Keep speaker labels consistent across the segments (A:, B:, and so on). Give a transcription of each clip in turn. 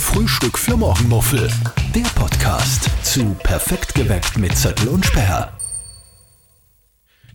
A: Frühstück für Morgenmuffel. Der Podcast zu Perfekt geweckt mit Zettel und Sperr.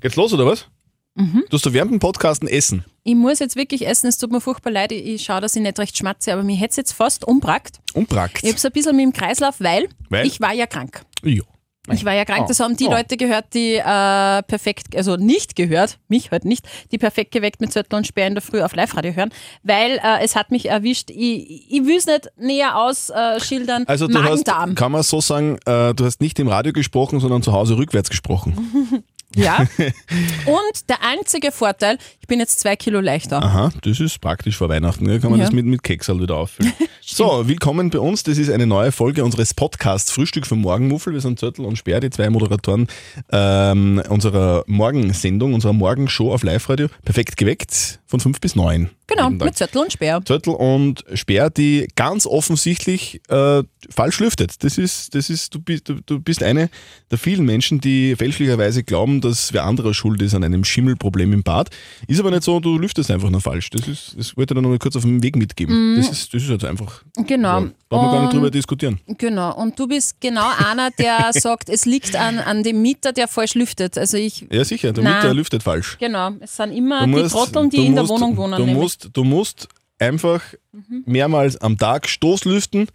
B: Geht's los oder was? Mhm. Du hast während dem Podcasten essen.
C: Ich muss jetzt wirklich essen, es tut mir furchtbar leid, ich, ich schaue, dass ich nicht recht schmatze, aber mir hätte es jetzt fast umbrackt.
B: Umbrackt?
C: Ich habe es ein bisschen mit dem Kreislauf, weil,
B: Weil?
C: ich war ja krank.
B: Ja.
C: Ich war ja krank,
B: Oh.
C: das haben die
B: Oh.
C: Leute gehört, die äh, perfekt, also nicht gehört, mich halt nicht, die perfekt geweckt mit Zettel und Sperr in der Früh auf Live-Radio hören, weil äh, es hat mich erwischt. Ich, ich will es nicht näher ausschildern.
B: Also du hast,
C: Magen-Darm.
B: kann man so sagen, äh, du hast nicht im Radio gesprochen, sondern zu Hause rückwärts gesprochen.
C: Ja. Und der einzige Vorteil, ich bin jetzt zwei Kilo leichter.
B: Aha, das ist praktisch vor Weihnachten. Gell? Kann man
C: Ja.
B: das mit, mit Keksal wieder auffüllen. so, willkommen bei uns. Das ist eine neue Folge unseres Podcasts Frühstück für Morgenmuffel. Wir sind Zöttl und Sperr, die zwei Moderatoren ähm, unserer Morgensendung, unserer Morgenshow auf Live-Radio. Perfekt geweckt von 5 bis 9.
C: Genau, mit Zettel und Sperr.
B: Zöttl und Sperr, die ganz offensichtlich äh, falsch lüftet. Das ist, das ist, du bist, du, du bist eine der vielen Menschen, die fälschlicherweise glauben, dass wer anderer schuld ist an einem Schimmelproblem im Bad. Ist aber nicht so, du lüftest einfach nur falsch. Das ist, das wollte ich dir noch mal kurz auf den Weg mitgeben. Das ist, das ist jetzt einfach.
C: Genau.
B: So. Brauchen wir gar nicht drüber diskutieren.
C: Genau, und du bist genau einer, der sagt, es liegt an, an dem Mieter, der falsch lüftet. Also ich,
B: Ja, sicher, der
C: Nein.
B: Mieter lüftet falsch.
C: genau, es sind immer
B: Du
C: die
B: musst-
C: Trotteln, die in der
B: musst-
C: Wohnung wohnen.
B: Du
C: nämlich.
B: Du musst einfach mehrmals am Tag Stoßlüften.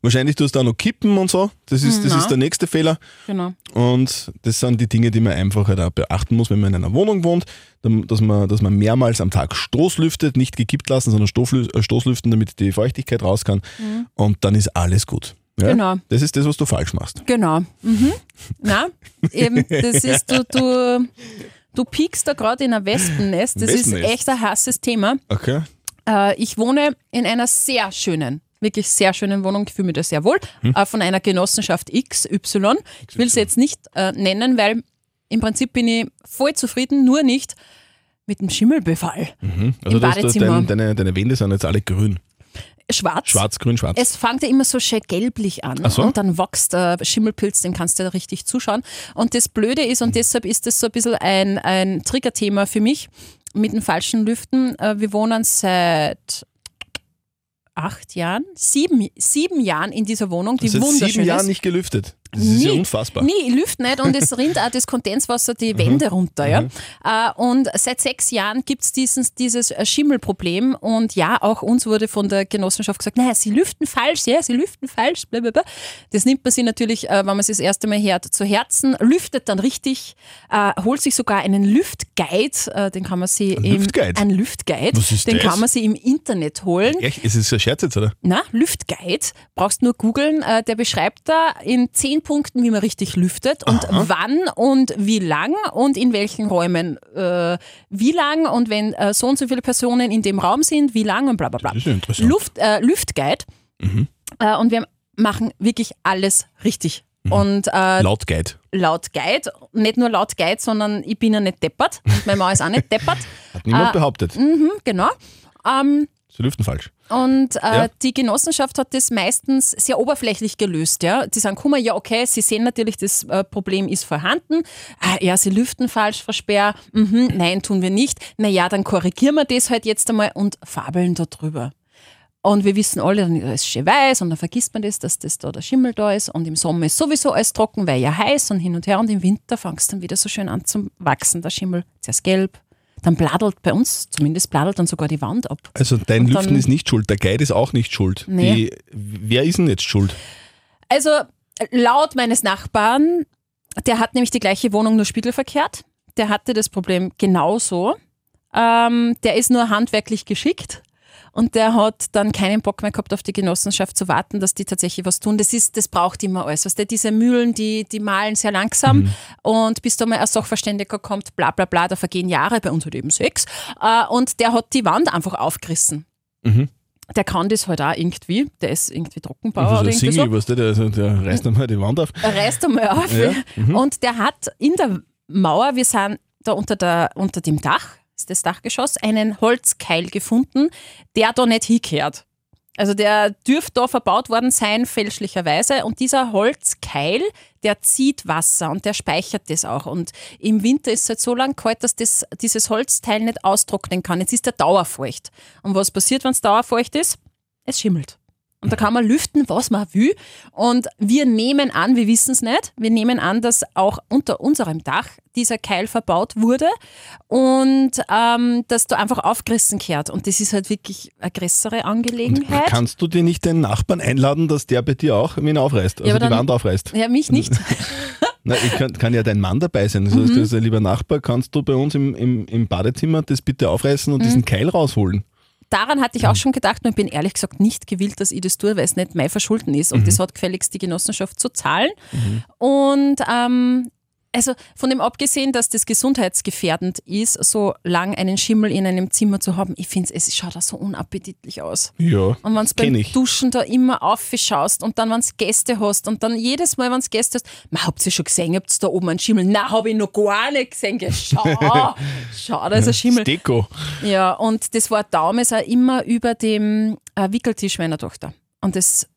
B: Wahrscheinlich tust du auch noch kippen und so. Das ist, das
C: Na.
B: ist der nächste Fehler.
C: Genau.
B: Und das sind die Dinge, die man einfach halt auch beachten muss, wenn man in einer Wohnung wohnt, dass man, dass man mehrmals am Tag Stoßlüftet, nicht gekippt lassen, sondern äh, Stoßlüften, damit die Feuchtigkeit raus kann. Und dann ist alles gut. Ja?
C: Genau.
B: Das ist das, was du falsch machst.
C: Genau. Mhm. Na, eben, das ist, du, du, du piekst da gerade in ein Wespennest. Das ist
B: Wespennest.
C: echt ein hasses Thema.
B: Okay.
C: Äh, ich wohne in einer sehr schönen, wirklich sehr schönen Wohnung, ich fühle mich da sehr wohl,
B: Hm.
C: äh, von einer Genossenschaft XY. Ich will sie jetzt nicht äh, nennen, weil im Prinzip bin ich voll zufrieden, nur nicht mit dem Schimmelbefall.
B: Also
C: Im Badezimmer.
B: dein, deine, deine Wände sind jetzt alle grün.
C: Schwarz.
B: Schwarz, grün, schwarz.
C: Es fängt ja immer so schön gelblich an
B: so?
C: und dann wächst der Schimmelpilz, dem kannst du ja richtig zuschauen. Und das Blöde ist, und deshalb ist das so ein bisschen ein, ein Triggerthema für mich mit den falschen Lüften. Äh, Wir wohnen seit acht Jahren, sieben, sieben Jahren in dieser Wohnung, die
B: Seit
C: wunderschön
B: sieben Jahren
C: ist.
B: nicht gelüftet. Das ist ja
C: Nie.
B: unfassbar.
C: Nee, ich lüfte nicht und es rinnt auch das Kondenswasser die Wände runter. Ja? Äh, Und seit sechs Jahren gibt es dieses, dieses äh, Schimmelproblem und ja, auch uns wurde von der Genossenschaft gesagt, naja, sie lüften falsch, ja, sie lüften falsch, blablabla. Das nimmt man sich natürlich, äh, wenn man es das erste Mal hört, zu Herzen, lüftet dann richtig, holt sich sogar einen Lüftguide, den kann man sich
B: Ein
C: im,
B: Lüftguide?
C: Ein Lüftguide,
B: Was ist
C: den
B: das?
C: kann man sich im Internet holen.
B: Echt? Ist es ein Scherz jetzt, oder?
C: Na, Lüftguide, brauchst nur googeln. Der beschreibt da in zehn Punkten, wie man richtig lüftet und wann und wie lang und in welchen Räumen äh, wie lang und wenn äh, so und so viele Personen in dem Raum sind, wie lang und bla bla bla.
B: Das ist ja interessant.
C: Luft, äh, Lüftguide. Äh, und wir machen wirklich alles richtig. Und äh,
B: Laut Guide.
C: laut Guide, nicht nur laut Guide, sondern ich bin ja nicht deppert. Und meine Mama ist auch nicht deppert.
B: Hat niemand
C: Ah.
B: behauptet.
C: Mhm, genau. Ähm,
B: Sie lüften falsch.
C: und äh,
B: Ja.
C: die Genossenschaft hat das meistens sehr oberflächlich gelöst. Ja? Die sagen, guck mal, ja, okay, sie sehen natürlich, das äh, Problem ist vorhanden. Ah, ja, sie lüften falsch, versperr. Mhm, nein, tun wir nicht. Naja, dann korrigieren wir das halt jetzt einmal und fabeln darüber. Und wir wissen alle, dann ist es schön weiß und dann vergisst man das, dass das da der Schimmel da ist. Und im Sommer ist sowieso alles trocken, weil ja heiß und hin und her. Und im Winter fängt es dann wieder so schön an zu wachsen, der Schimmel. Zuerst gelb, dann bladelt bei uns, zumindest bladelt dann sogar die Wand ab.
B: Also dein
C: Und
B: Lüften ist nicht schuld, der Guide ist auch nicht schuld.
C: Nee.
B: Die, wer ist denn jetzt schuld?
C: Also laut meines Nachbarn, der hat nämlich die gleiche Wohnung nur spiegelverkehrt. Der hatte das Problem genauso. Ähm, der ist nur handwerklich geschickt. Und der hat dann keinen Bock mehr gehabt, auf die Genossenschaft zu warten, dass die tatsächlich was tun. Das ist, das braucht immer alles. Weißt du, diese Mühlen, die, die malen sehr langsam und bis da mal ein Sachverständiger kommt, bla bla bla, da vergehen Jahre, bei uns halt eben sechs. Äh, und der hat die Wand einfach aufgerissen.
B: Mhm.
C: Der kann das halt auch irgendwie. Der ist irgendwie Trockenbauer oder
B: der
C: irgendwie so.
B: Single, weißt du, der, der reißt einmal die Wand auf.
C: Er reißt einmal auf.
B: Ja, mhm.
C: Und der hat in der Mauer, wir sind da unter, der, unter dem Dach, ist das Dachgeschoss, einen Holzkeil gefunden, der da nicht hinkehrt. Also der dürfte da verbaut worden sein, fälschlicherweise. Und dieser Holzkeil, der zieht Wasser und der speichert das auch. Und im Winter ist es halt so lang kalt, dass das, dieses Holzteil nicht austrocknen kann. Jetzt ist der dauerfeucht. Und was passiert, wenn es dauerfeucht ist? Es schimmelt. Und da kann man lüften, was man will. Und wir nehmen an, wir wissen es nicht, wir nehmen an, dass auch unter unserem Dach dieser Keil verbaut wurde und ähm, dass da einfach aufgerissen kehrt. Und das ist halt wirklich eine größere Angelegenheit.
B: Kannst du dir nicht den Nachbarn einladen, dass der bei dir auch wen aufreißt, also
C: aber
B: die
C: dann-
B: Wand aufreißt?
C: ja, mich nicht.
B: Na, ich kann, kann ja dein Mann dabei sein. Das
C: Mhm.
B: heißt, also, lieber Nachbar, kannst du bei uns im, im, im Badezimmer das bitte aufreißen und
C: Mhm.
B: diesen Keil rausholen?
C: Daran hatte ich auch schon gedacht und ich bin ehrlich gesagt nicht gewillt, dass ich das tue, weil es nicht mein Verschulden ist. Und das hat gefälligst die Genossenschaft zu zahlen. Und ähm, also von dem abgesehen, dass das gesundheitsgefährdend ist, so lang einen Schimmel in einem Zimmer zu haben, ich finde es schaut auch so unappetitlich aus.
B: Ja,
C: Und wenn du beim
B: ich.
C: Duschen da immer aufschaust und dann, wenn du Gäste hast und dann jedes Mal, wenn du Gäste hast, man, habt ihr schon gesehen, habt ihr da oben einen Schimmel? Nein, habe ich noch gar nicht gesehen. Schau, schau, da ist ein Schimmel.
B: Deko.
C: Ja, und das war damals auch immer über dem äh, Wickeltisch meiner Tochter. Und das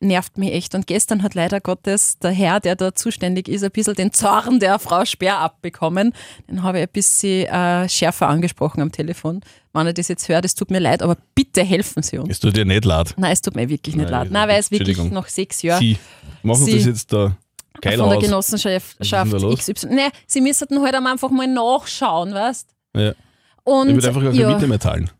C: nervt mich echt. Und gestern hat leider Gottes der Herr, der da zuständig ist, ein bisschen den Zorn der Frau Speer abbekommen. Den habe ich ein bisschen äh, schärfer angesprochen am Telefon. Wenn ich das jetzt höre, das tut mir leid, aber bitte helfen Sie uns.
B: Es tut dir nicht leid.
C: Nein, es tut mir wirklich nicht
B: Nein,
C: leid. Nein, weil es wirklich nach sechs Jahren
B: Sie machen
C: Sie-
B: das jetzt da geil
C: von der
B: aus.
C: Genossenschaft? XY. Nein, Sie müssten halt einfach mal nachschauen, weißt
B: Ja.
C: Und
B: Ich würde einfach keine
C: ja.
B: Miete mehr zahlen.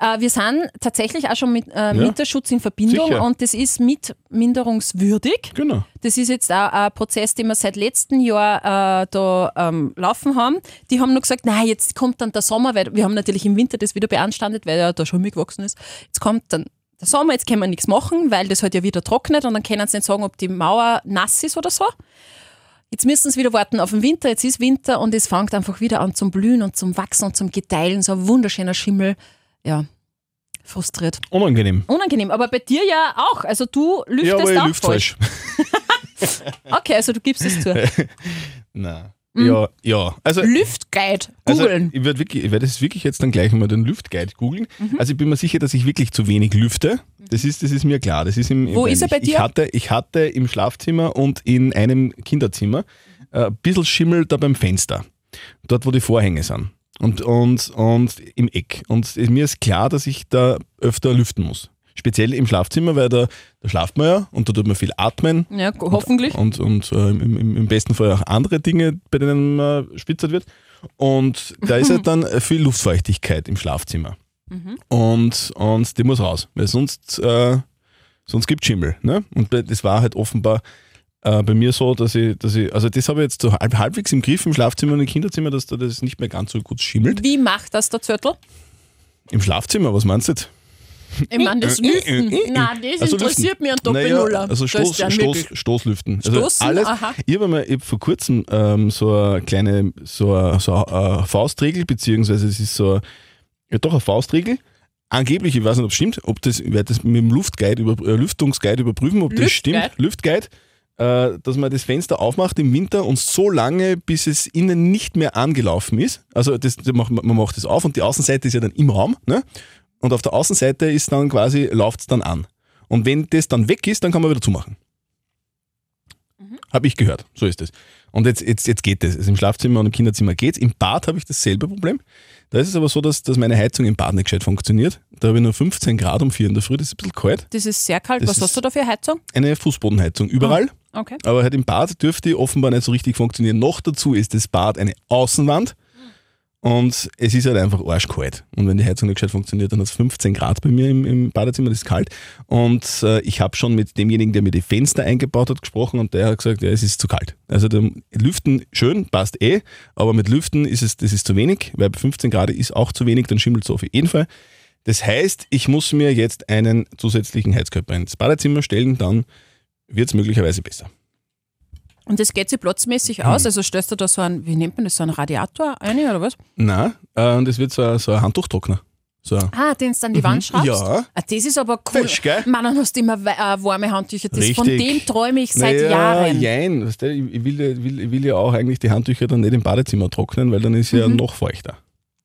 C: Äh, wir sind tatsächlich auch schon mit äh, Mieterschutz in Verbindung
B: Sicher.
C: und das ist mit minderungswürdig.
B: Genau.
C: Das ist jetzt auch ein Prozess, den wir seit letztem Jahr äh, da ähm, laufen haben. Die haben nur gesagt, nein, jetzt kommt dann der Sommer, weil wir haben natürlich im Winter das wieder beanstandet, weil er da schon mitgewachsen ist. Jetzt kommt dann der Sommer, jetzt können wir nichts machen, weil das halt ja wieder trocknet und dann können sie nicht sagen, ob die Mauer nass ist oder so. Jetzt müssen sie wieder warten auf den Winter, jetzt ist Winter und es fängt einfach wieder an zum Blühen und zum Wachsen und zum Gedeihen. So ein wunderschöner Schimmel. Ja, frustriert.
B: Unangenehm.
C: Unangenehm, aber bei dir ja auch. Also du lüftest
B: Ja, aber ich
C: auch
B: lüfte
C: falsch.
B: falsch.
C: Okay, also du gibst es zu.
B: Nein. Ja, ja. Also,
C: Lüftguide,
B: also
C: googeln.
B: ich werde wirklich, ich werde es wirklich jetzt dann gleich mal den Lüftguide googeln.
C: Mhm.
B: Also ich bin mir sicher, dass ich wirklich zu wenig lüfte. Das ist, das ist mir klar. Das ist im,
C: Wo
B: im,
C: ist er bei
B: ich,
C: dir?
B: Ich hatte, ich hatte im Schlafzimmer und in einem Kinderzimmer äh, ein bisschen Schimmel da beim Fenster. Dort, wo die Vorhänge sind. Und, und, und im Eck. Und mir ist klar, dass ich da öfter lüften muss. Speziell im Schlafzimmer, weil da, da schlaft man ja und da tut man viel atmen.
C: ja, hoffentlich.
B: Und, und äh, im, im, im besten Fall auch andere Dinge, bei denen man spitzert wird. Und da ist halt dann viel Luftfeuchtigkeit im Schlafzimmer. Und, und die muss raus, weil sonst, äh, sonst gibt Schimmel. Ne? Und das war halt offenbar äh, bei mir so, dass ich, dass ich, also das habe ich jetzt so halb, halbwegs im Griff im Schlafzimmer und im Kinderzimmer, dass da das nicht mehr ganz so gut schimmelt.
C: Wie macht das der Zürtel?
B: Im Schlafzimmer, was meinst du jetzt?
C: Ich meine, das Lüften. Nein, das
B: Also
C: interessiert mich ein Doppelnuller.
B: Naja, also
C: Das
B: Stoß, Stoß, Stoßlüften. Also
C: Stoßen?
B: alles,
C: Aha.
B: ich habe hab vor kurzem ähm, so eine kleine so eine, so eine äh, Faustregel, beziehungsweise es ist so ja doch eine Faustregel. Angeblich, ich weiß nicht, ob es stimmt, ob das, ich werde das mit dem Luftguide über, äh, Lüftungsguide überprüfen, ob das
C: Lüftguide?
B: stimmt. Lüftguide, dass man das Fenster aufmacht im Winter und so lange, bis es innen nicht mehr angelaufen ist. Also das, das man macht das auf und die Außenseite ist ja dann im Raum. Ne? Und auf der Außenseite ist dann quasi, läuft es dann an. Und wenn das dann weg ist, dann kann man wieder zumachen. Habe ich gehört, so ist es. Und jetzt, jetzt, jetzt geht es. Also Im Schlafzimmer und im Kinderzimmer geht es. Im Bad habe ich dasselbe Problem. Da ist es aber so, dass, dass meine Heizung im Bad nicht gescheit funktioniert. Da habe ich nur 15 Grad um 4 in der Früh, das ist ein bisschen kalt.
C: Das ist sehr kalt.
B: Das
C: Was hast du da für Heizung?
B: Eine Fußbodenheizung überall.
C: Okay.
B: Aber halt im Bad dürfte offenbar nicht so richtig funktionieren. Noch dazu ist das Bad eine Außenwand und es ist halt einfach arschkalt. Und wenn die Heizung nicht gescheit funktioniert, dann hat es 15 Grad bei mir im, im Badezimmer, das ist kalt. Und äh, ich habe schon mit demjenigen, der mir die Fenster eingebaut hat, gesprochen und der hat gesagt, ja, es ist zu kalt. Also Lüften schön, passt eh, aber mit Lüften ist es, das ist zu wenig, weil bei 15 Grad ist auch zu wenig, dann schimmelt es auf jeden Fall. Das heißt, ich muss mir jetzt einen zusätzlichen Heizkörper ins Badezimmer stellen, dann wird es möglicherweise besser.
C: Und das geht sich platzmäßig
B: Hm.
C: aus? Also stellst du da so ein, wie nennt man das, so einen Radiator ein oder was?
B: Nein, äh, und das wird so ein, so ein Handtuchtrockner. So.
C: Ah, den du an die Wand schraubst?
B: Ja.
C: Ah, das ist aber cool.
B: Fesch, gell?
C: Mann, dann hast du immer äh, warme Handtücher. Das, von dem träume ich seit
B: naja,
C: Jahren.
B: Jein, weißt du, ich, will, ja- will, ich will ja auch eigentlich die Handtücher dann nicht im Badezimmer trocknen, weil dann ist ja
C: Mhm.
B: noch feuchter.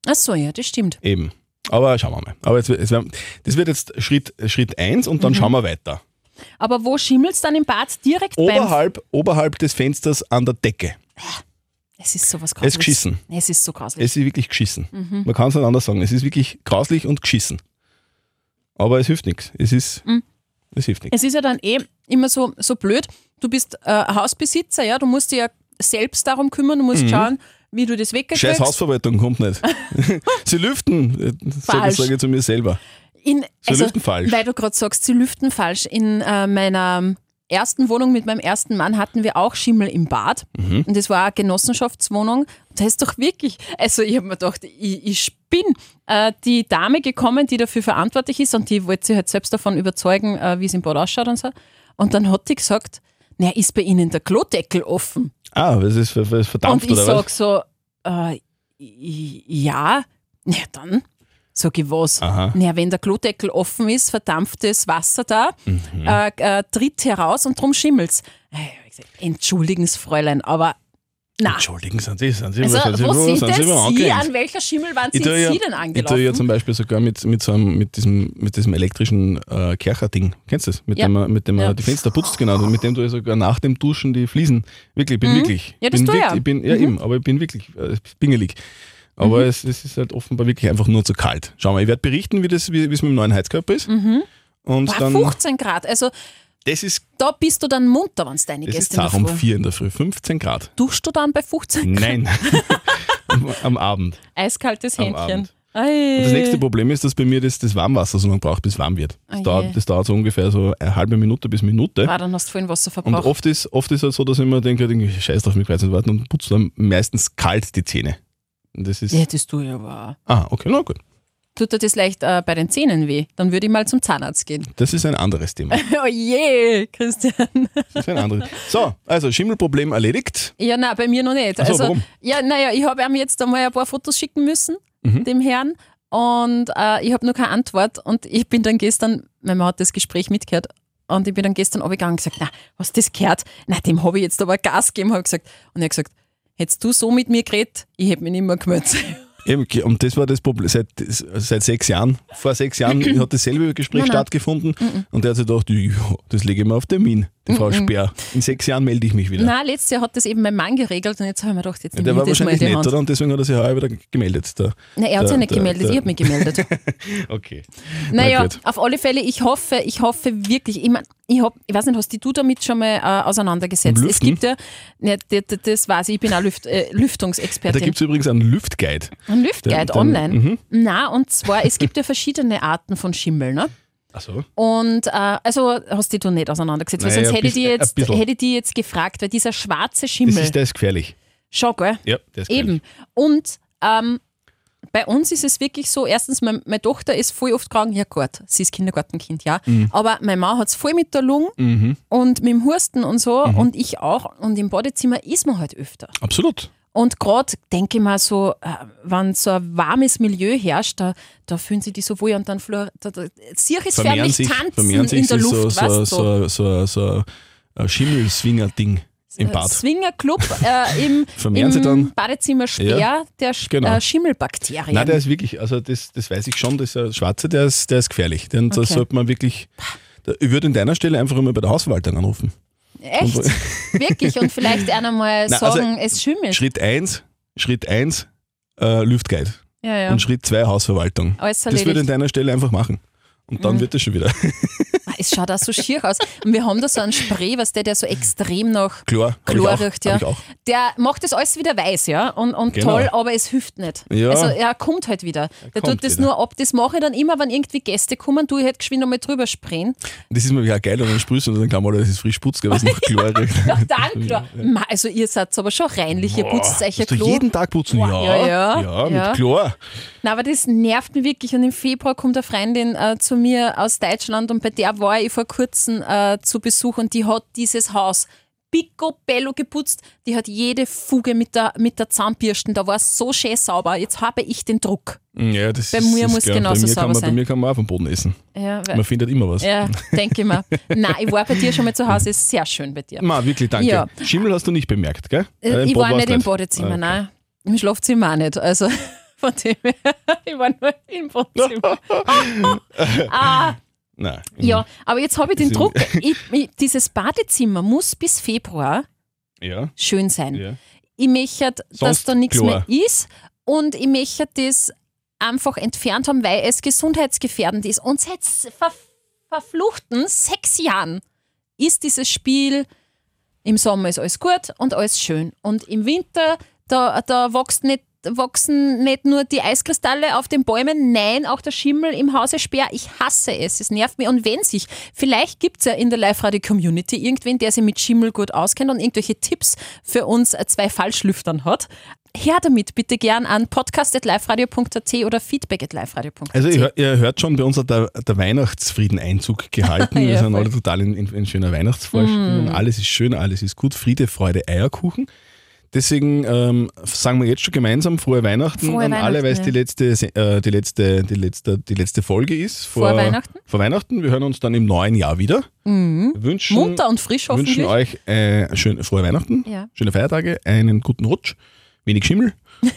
C: Ach so, ja, das stimmt.
B: Eben. Aber schauen wir mal. Aber jetzt, wär- das wird jetzt Schritt, Schritt 1 und
C: Mhm.
B: dann schauen wir weiter.
C: Aber wo schimmelst dann im Bad? Direkt beim...
B: Oberhalb, oberhalb des Fensters an der Decke.
C: Es ist sowas
B: Es
C: grauslich.
B: ist geschissen.
C: Es ist so grauslich.
B: Es ist wirklich geschissen.
C: Mhm.
B: Man kann es nicht anders sagen. Es ist wirklich grauslich und geschissen. aber es hilft nichts. Es ist,
C: Mhm.
B: es hilft nichts.
C: Es ist ja dann eh immer so, so blöd. Du bist äh, Hausbesitzer, ja, du musst dich ja selbst darum kümmern, du musst schauen, wie du das weggekriegst.
B: Mhm. Scheiß Hausverwaltung kommt nicht. Sie lüften, äh, sage sag ich zu mir selber.
C: In,
B: Sie lüften falsch.
C: Weil du gerade sagst, sie lüften falsch. In äh, meiner ersten Wohnung mit meinem ersten Mann hatten wir auch Schimmel im Bad.
B: Mhm.
C: Und das war eine Genossenschaftswohnung. Da ist doch wirklich, also ich habe mir gedacht, ich, ich bin äh, die Dame gekommen, die dafür verantwortlich ist und die wollte sich halt selbst davon überzeugen, äh, wie es im Bad ausschaut und so. Und dann hat die gesagt, na, ist bei Ihnen der Klodeckel offen?
B: Ah, was ist was ist verdampft
C: und ich
B: oder
C: sag
B: was?
C: so, äh, ja, na dann, sag ich was.
B: Aha.
C: Na, wenn der Klodeckel offen ist, verdampftes Wasser da,
B: Mhm.
C: äh, äh, tritt heraus und drum schimmelt's. Äh, ich hab gesagt, Entschuldigen Sie, Fräulein, aber na.
B: Entschuldigen, sind Sie, sind Sie,
C: Also,
B: sind Sie,
C: wo sind
B: sind Sie
C: Sie? An welcher Schimmel-Wand sind
B: ja,
C: Sie denn
B: ich tue
C: angelaufen?
B: ja zum Beispiel sogar mit, mit, so einem, mit, diesem, mit diesem elektrischen äh, Kercher-Ding. Kennst du das? Mit
C: Ja.
B: dem, man- mit dem man
C: Ja.
B: die Fenster putzt, genau. Und mit dem du ja sogar nach dem Duschen die Fliesen. Wirklich, ich bin wirklich.
C: Mhm. Ja, das
B: bin
C: ich
B: wirklich,
C: auch.
B: ich bin, Ja,
C: Mhm.
B: eben, aber ich bin wirklich äh, pingelig. Aber es, es ist halt offenbar wirklich einfach nur zu kalt. Schau mal, ich werde berichten, wie das, wie es mit dem neuen Heizkörper ist. Und
C: Boah,
B: dann,
C: 15 Grad, also
B: das ist,
C: da bist du dann munter, wenn es deine
B: das ist
C: Gäste der
B: Tag um
C: Früh.
B: vier in der Früh, 15 Grad.
C: Duschst du dann bei 15 Grad?
B: Nein, am, am Abend.
C: Eiskaltes Händchen.
B: Und das nächste Problem ist, dass bei mir das, das Warmwasser so lange braucht, bis es warm wird. Das,
C: Oh je.
B: dauert, das dauert so ungefähr so eine halbe Minute bis Minute.
C: Ah, dann hast du vorhin Wasser
B: Und
C: verbraucht.
B: oft ist, oft ist halt so, dass ich immer denke, irgendwie, scheiß drauf mit Kreuz warten und putze dann meistens kalt die Zähne. Das ist.
C: Ja, das tue ich aber auch.
B: Ah, okay, na gut.
C: Tut dir das leicht äh, bei den Zähnen weh? Dann würde ich mal zum Zahnarzt gehen.
B: Das ist ein anderes Thema.
C: oh je, Christian.
B: Das ist ein anderes. So, also Schimmelproblem erledigt.
C: Ja, nein, bei mir noch nicht.
B: Ach so,
C: also,
B: warum?
C: Ja, naja, ich habe ihm jetzt einmal ein paar Fotos schicken müssen,
B: Mhm.
C: dem Herrn. Und äh, ich habe noch keine Antwort. Und ich bin dann gestern, mein Mann hat das Gespräch mitgehört, und ich bin dann gestern runtergegangen und gesagt, na, hast du das gehört? Na, dem habe ich jetzt aber Gas gegeben, habe gesagt. Und er hat gesagt, hättest du so mit mir geredet, ich hätte mich nicht mehr gemeldet.
B: Eben, Und das war das Problem. Seit, seit sechs Jahren, vor sechs Jahren hat dasselbe Gespräch
C: Nein, nein.
B: stattgefunden. Und der hat sich gedacht, das lege ich mir auf Termin, die Frau Speer. In sechs Jahren melde ich mich wieder.
C: Na, letztes Jahr hat das eben mein Mann geregelt und jetzt habe ich mir gedacht, jetzt
B: Ja, der war wahrscheinlich nett, oder? Und deswegen hat er sich heuer wieder gemeldet. Der,
C: Nein, er hat sich nicht
B: der-
C: gemeldet,
B: der-
C: ich habe mich gemeldet.
B: okay.
C: Naja,
B: gut.
C: auf alle Fälle, ich hoffe, ich hoffe wirklich, ich, mein, ich, hab, ich weiß nicht, hast dich du damit schon mal äh, auseinandergesetzt? Es gibt ja, ne, das, das- weiß ich, ich bin auch Lüft, äh,
B: Da
C: Lüftungsexpertin.
B: gibt es übrigens einen Lüftguide.
C: Ein Lüftguide
B: den-
C: online.
B: mhm.
C: Na, und zwar, es gibt ja verschiedene Arten von Schimmel, ne?
B: Achso.
C: Und äh, also hast dich du nicht auseinandergesetzt, weil
B: Naja,
C: sonst hätte ich, die
B: ein
C: jetzt,
B: bisschen.
C: hätte ich die jetzt gefragt, weil dieser schwarze
B: Das
C: Schimmel,
B: ist, der ist gefährlich.
C: schau, gell?
B: Ja, der ist gefährlich.
C: Eben. Und ähm, bei uns ist es wirklich so, erstens, mein, meine Tochter ist voll oft krank, ja gut, sie ist Kindergartenkind, ja, aber mein Mann hat es voll mit der Lunge
B: Mhm.
C: und mit dem Husten und so und ich auch und im Badezimmer ist man halt öfter.
B: Absolut.
C: Und gerade denke ich mal so, äh, wenn so ein warmes Milieu herrscht, da, da fühlen sie die so wohl und dann flor, da, da,
B: Vermehren
C: förmlich tanzen
B: sich
C: in der Luft,
B: so,
C: weißt
B: so, so, so, so ein Schimmelswinger-Ding im Bad.
C: Swingerclub äh, im,
B: Vermehren sie
C: im? Badezimmer Speer
B: Ja,
C: der Sch
B: genau.
C: äh, Schimmelbakterien.
B: Nein, der ist wirklich, also das, das weiß ich schon, der Schwarze, der ist, der ist gefährlich. Den
C: Okay.
B: sollte man wirklich. Ich würde an deiner Stelle einfach immer bei der Hausverwaltung anrufen.
C: Echt? Wirklich? Und vielleicht einer mal
B: Nein, also
C: sagen, es schimmelt.
B: Schritt 1, Schritt 1, äh, Lüftguide.
C: Ja, ja.
B: Und Schritt 2, Hausverwaltung.
C: Alles
B: Das würde ich an deiner Stelle einfach machen. Und dann wird das schon wieder.
C: Ah, Es schaut auch so schier aus. Und wir haben da so einen Spray, was der, der so extrem nach
B: Chlor.
C: Chlor
B: auch,
C: riecht, ja.
B: auch.
C: Der macht das alles wieder weiß, ja. Und, und
B: Genau.
C: toll, aber es hilft nicht.
B: Ja.
C: Also er kommt halt wieder. Der
B: kommt
C: tut das
B: wieder.
C: nur ab. Das mache ich dann immer, wenn irgendwie Gäste kommen, du ich hätte geschwind einmal drüber sprayen.
B: Das ist mir ja geil, und dann sprühst und dann kann man, das ist frisch putzt, was noch Chlor riecht.
C: Ach, dann. Ma, Also ihr seid aber schon reinlich, ihr putzt euch ja Klo.
B: jeden Tag putzen? Ja,
C: ja, ja,
B: ja, mit
C: ja.
B: Chlor.
C: Na, aber das nervt mich wirklich. Und im Februar kommt eine Freundin äh, zu mir aus Deutschland und bei der war ich vor kurzem äh, zu Besuch und die hat dieses Haus picobello geputzt. Die hat jede Fuge mit der, mit der Zahnbürsten. Da war es so schön sauber. Jetzt habe ich den Druck.
B: Ja, das
C: Bei mir
B: ist
C: muss
B: klar.
C: genauso
B: bei mir
C: sauber
B: man, Bei
C: sein.
B: mir kann man auch vom Boden essen.
C: Ja,
B: Man findet immer was.
C: ja denke ich mir. Nein, ich war bei dir schon mal zu Hause. Ist sehr schön bei dir.
B: Ma, wirklich, danke.
C: Ja.
B: Schimmel hast du nicht bemerkt, gell?
C: Äh,
B: Äh,
C: ich war nicht im Badezimmer,
B: Ah, okay.
C: nein. Im Schlafzimmer auch nicht. Also von dem her, ich war nur im Badezimmer. ah,
B: Nein.
C: ja, aber jetzt habe ich den Druck. Ich, ich, dieses Badezimmer muss bis Februar
B: Ja,
C: schön sein.
B: ja.
C: Ich möchte, dass da nichts mehr ist und ich möchte das einfach entfernt haben, weil es gesundheitsgefährdend ist. Und seit ver verfluchten sechs Jahren ist dieses Spiel, im Sommer ist alles gut und alles schön. Und im Winter, da, da wächst nicht wachsen nicht nur die Eiskristalle auf den Bäumen, nein, auch der Schimmel im Hause Speer. Ich hasse es, es nervt mich. Und wenn sich, vielleicht gibt es ja in der Live-Radio-Community irgendwen, der sich mit Schimmel gut auskennt und irgendwelche Tipps für uns zwei Falschlüftern hat. Her damit bitte gern an podcast.liferadio.at oder feedback.liferadio.at.
B: Also ihr, ihr, hört schon, bei uns hat der, der Weihnachtsfrieden Einzug gehalten. ja, Wir sind alle total in, in, in schöner Weihnachtsvorstellung. Mm. Alles ist schön, alles ist gut. Friede, Freude, Eierkuchen. Deswegen ähm, sagen wir jetzt schon gemeinsam frohe Weihnachten
C: frohe
B: an
C: Weihnachten,
B: alle, weil es die letzte, äh, die, letzte, die, letzte, die letzte Folge ist.
C: Vor, vor, Weihnachten.
B: Vor Weihnachten. Wir hören uns dann im neuen Jahr wieder.
C: Mhm.
B: Wünschen,
C: Munter und frisch hoffentlich.
B: wünschen euch äh, schön, frohe Weihnachten,
C: ja.
B: schöne Feiertage, einen guten Rutsch, wenig Schimmel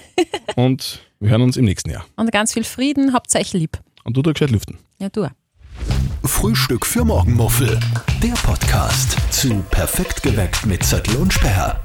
B: und wir hören uns im nächsten Jahr.
C: Und ganz viel Frieden, habt euch lieb.
B: Und du da gescheit lüften.
C: Ja, du.
A: Frühstück für Morgenmuffel. Der Podcast zu Perfekt geweckt mit Zettel und Sperr.